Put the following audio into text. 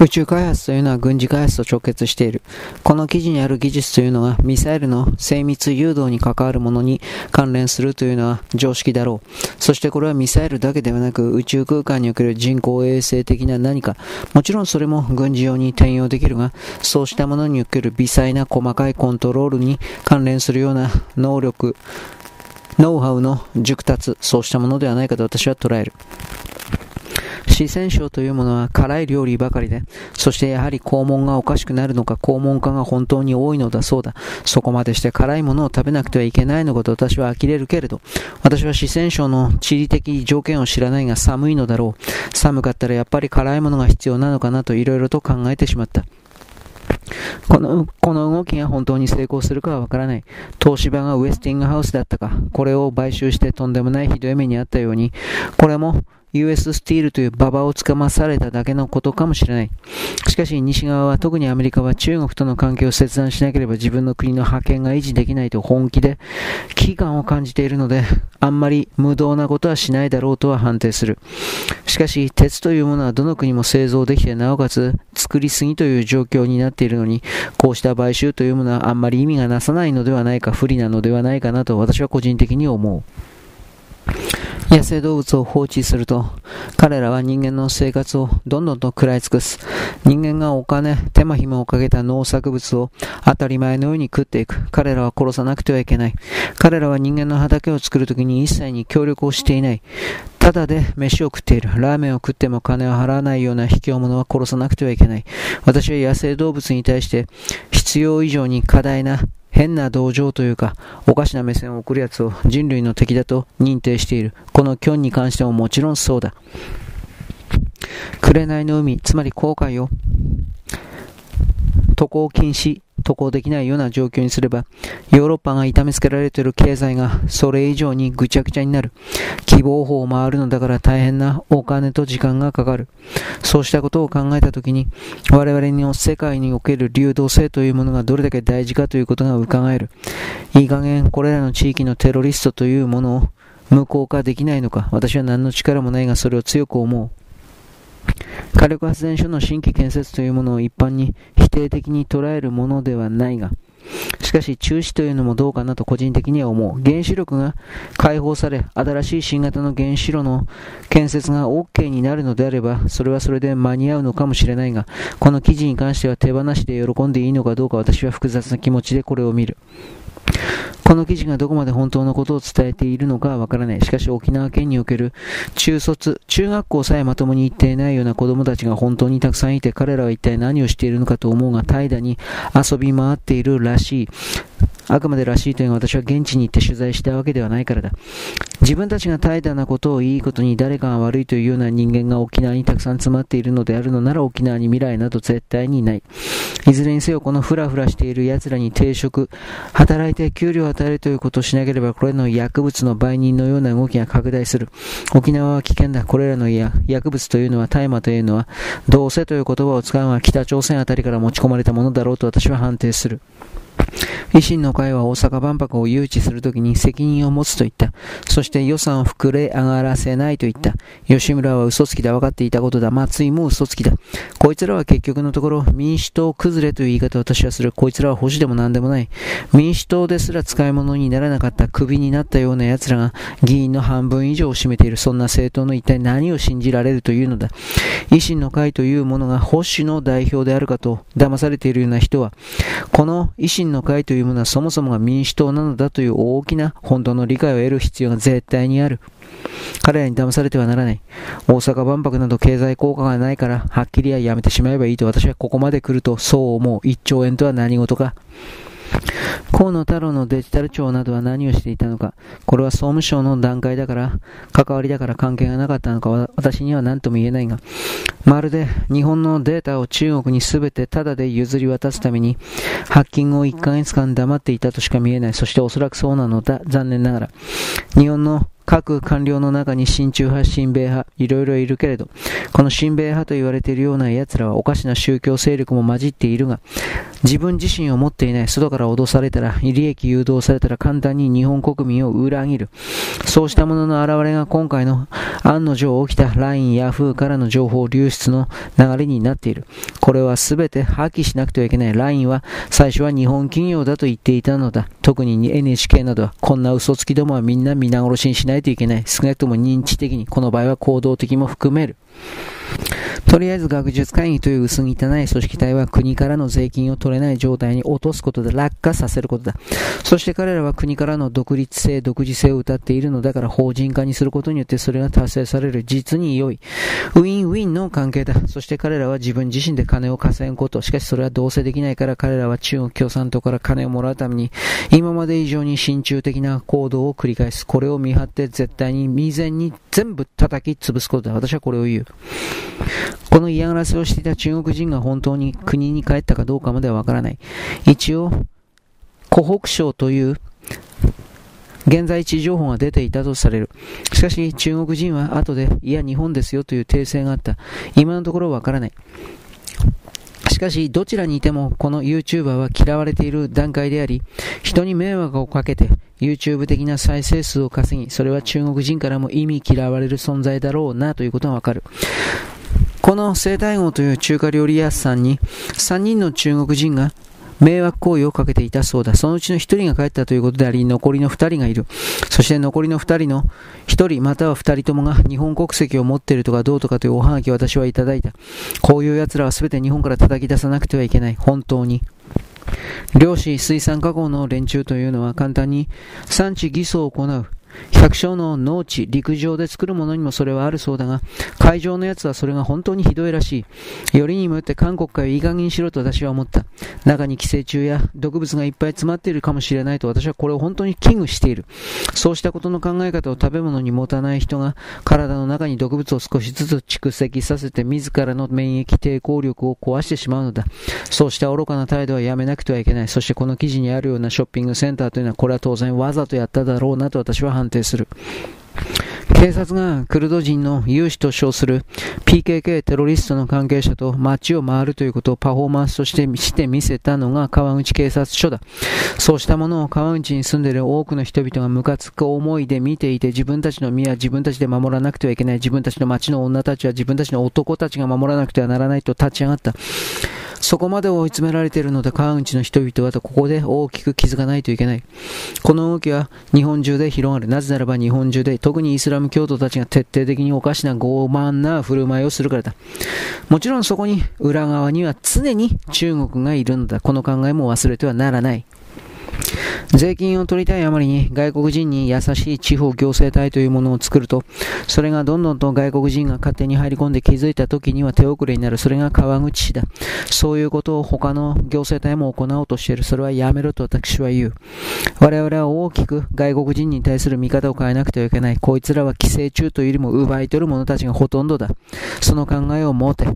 宇宙開発というのは軍事開発と直結している。この記事にある技術というのがミサイルの精密誘導に関わるものに関連するというのは常識だろう。そしてこれはミサイルだけではなく宇宙空間における人工衛星的な何か。もちろんそれも軍事用に転用できるが、そうしたものにおける微細な細かいコントロールに関連するような能力、ノウハウの熟達、そうしたものではないかと私は捉える。四川省というものは辛い料理ばかりで、そしてやはり肛門がおかしくなるのか、肛門家が本当に多いのだそうだ。そこまでして辛いものを食べなくてはいけないのかと私は呆れるけれど、私は四川省の地理的条件を知らないが寒いのだろう。寒かったらやっぱり辛いものが必要なのかなといろいろと考えてしまった。この、この動きが本当に成功するかはわからない。東芝がウエスティングハウスだったか、これを買収してとんでもないひどい目にあったように、これも US スティールという馬場をつかまされただけのことかもしれない。しかし西側は特にアメリカは中国との関係を切断しなければ自分の国の覇権が維持できないと本気で危機感を感じているのであんまり無道なことはしないだろうとは判定する。しかし鉄というものはどの国も製造できてなおかつ作りすぎという状況になっているのにこうした買収というものはあんまり意味がなさないのではないか不利なのではないかなと私は個人的に思う。野生動物を放置すると、彼らは人間の生活をどんどんと食らい尽くす。人間がお金、手間暇をかけた農作物を当たり前のように食っていく。彼らは殺さなくてはいけない。彼らは人間の畑を作るときに一切に協力をしていない。ただで飯を食っている。ラーメンを食っても金を払わないような卑怯者は殺さなくてはいけない。私は野生動物に対して必要以上に過大な変な同情というか、おかしな目線を送るやつを人類の敵だと認定している。このキョンに関してももちろんそうだ。紅の海、つまり後悔を渡航禁止渡航できないような状況にすれば、ヨーロッパが痛めつけられている経済がそれ以上にぐちゃぐちゃになる。希望法を回るのだから大変なお金と時間がかかる。そうしたことを考えたときに、我々の世界における流動性というものがどれだけ大事かということが伺える。いい加減これらの地域のテロリストというものを無効化できないのか。私は何の力もないがそれを強く思う。火力発電所の新規建設というものを一般に否定的に捉えるものではないが、しかし中止というのもどうかなと個人的には思う。原子力が解放され、新しい新型の原子炉の建設が OK になるのであれば、それはそれで間に合うのかもしれないが、この記事に関しては手放しで喜んでいいのかどうか私は複雑な気持ちでこれを見る。この記事がどこまで本当のことを伝えているのかわからない。しかし沖縄県における中卒、中学校さえまともに行っていないような子供たちが本当にたくさんいて彼らは一体何をしているのかと思うが怠惰に遊び回っているらしい。あくまでらしいというのは私は現地に行って取材したわけではないからだ。自分たちが怠惰なことをいいことに誰かが悪いというような人間が沖縄にたくさん詰まっているのであるのなら沖縄に未来など絶対にない。いずれにせよこのフラフラしている奴らに定職、働いて給料を与えるということをしなければこれの薬物の売人のような動きが拡大する。沖縄は危険だ。これらの薬物というのは大麻というのはどうせという言葉を使うのは北朝鮮あたりから持ち込まれたものだろうと私は判定する。維新の会は大阪万博を誘致するときに責任を持つと言った。そして予算を膨れ上がらせないと言った。吉村は嘘つきだ分かっていたことだ。松井も嘘つきだ。こいつらは結局のところ民主党崩れという言い方を私はする。こいつらは保守でも何でもない。民主党ですら使い物にならなかったクビになったような奴らが議員の半分以上を占めている。そんな政党の一体何を信じられるというのだ。維新の会というものが保守の代表であるかと騙されているような人は、この維新の会というものはそもそもが民主党なのだという大きな本当の理解を得る必要が絶対にある。彼らに騙されてはならない。大阪万博など経済効果がないから、はっきりはやめてしまえばいいと私はここまで来るとそう思う。1兆円とは何事か。河野太郎のデジタル庁などは何をしていたのか、これは総務省の段階だから、関わりだから関係がなかったのか私には何とも言えないが、まるで日本のデータを中国に全てタダで譲り渡すために、ハッキングを1ヶ月間黙っていたとしか見えない。そしておそらくそうなのだ。残念ながら。日本の各官僚の中に親中派、親米派、いろいろいるけれど、この親米派と言われているような奴らはおかしな宗教勢力も混じっているが、自分自身を持っていない、外から脅されたら、利益誘導されたら簡単に日本国民を裏切る。そうしたものの現れが今回の案の定起きた LINE、Yahoo からの情報流出の流れになっている。これは全て破棄しなくてはいけない。LINE は最初は日本企業だと言っていたのだ。特に NHK などはこんな嘘つきどもはみんな皆殺しにしないといけない。少なくとも認知的に、この場合は行動的も含める。とりあえず学術会議という薄汚い組織体は国からの税金を取れない状態に落とすことで落下させることだ。そして彼らは国からの独立性、独自性を謳っているのだから法人化にすることによってそれが達成される実に良い。ウィンウィンの関係だ。そして彼らは自分自身で金を稼ぐこと。しかしそれはどうせできないから彼らは中国共産党から金をもらうために今まで以上に親中的な行動を繰り返す。これを見張って絶対に未然に全部叩き潰すことだ。私はこれを言う。この嫌がらせをしていた中国人が本当に国に帰ったかどうかまではわからない。一応、湖北省という現在地情報が出ていたとされる。しかし中国人は後で、いや日本ですよという訂正があった。今のところわからない。しかし、どちらにいても、この YouTuber は嫌われている段階であり、人に迷惑をかけて、YouTube 的な再生数を稼ぎ、それは中国人からも意味嫌われる存在だろうなということがわかる。この生体号という中華料理屋さんに3人の中国人が迷惑行為をかけていたそうだ。そのうちの1人が帰ったということであり、残りの2人がいる。そして残りの2人の1人または2人ともが日本国籍を持っているとかどうとかというおはがきを私はいただいた。こういう奴らは全て日本から叩き出さなくてはいけない。本当に。漁師、水産加工の連中というのは簡単に産地偽装を行う。百姓の農地、陸上で作るものにもそれはあるそうだが、海上のやつはそれが本当にひどいらしい。よりにもよって韓国からいい加減にしろと私は思った。中に寄生虫や毒物がいっぱい詰まっているかもしれないと私はこれを本当に危惧している。そうしたことの考え方を食べ物に持たない人が体の中に毒物を少しずつ蓄積させて自らの免疫抵抗力を壊してしまうのだ。そうした愚かな態度はやめなくてはいけない。そしてこの記事にあるようなショッピングセンターというのはこれは当然わざとやっただろうなと私は判定する。警察がクルド人の有志と称する PKK テロリストの関係者と街を回るということをパフォーマンスとしてして見せたのが川口警察署だ。そうしたものを川口に住んでいる多くの人々がムカつく思いで見ていて自分たちの身は自分たちで守らなくてはいけない。自分たちの街の女たちは自分たちの男たちが守らなくてはならないと立ち上がった。そこまで追い詰められているので川口の人々はとここで大きく気づかないといけない。この動きは日本中で広がる。なぜならば日本中で特にイスラム教徒たちが徹底的におかしな傲慢な振る舞いをするからだ。もちろんそこに裏側には常に中国がいるのだ。この考えも忘れてはならない。税金を取りたいあまりに外国人に優しい地方行政体というものを作ると、それがどんどんと外国人が勝手に入り込んで気づいた時には手遅れになる。それが川口市だ。そういうことを他の行政体も行おうとしている。それはやめろと私は言う。我々は大きく外国人に対する見方を変えなくてはいけない。こいつらは寄生虫というよりも奪い取る者たちがほとんどだ。その考えを持て。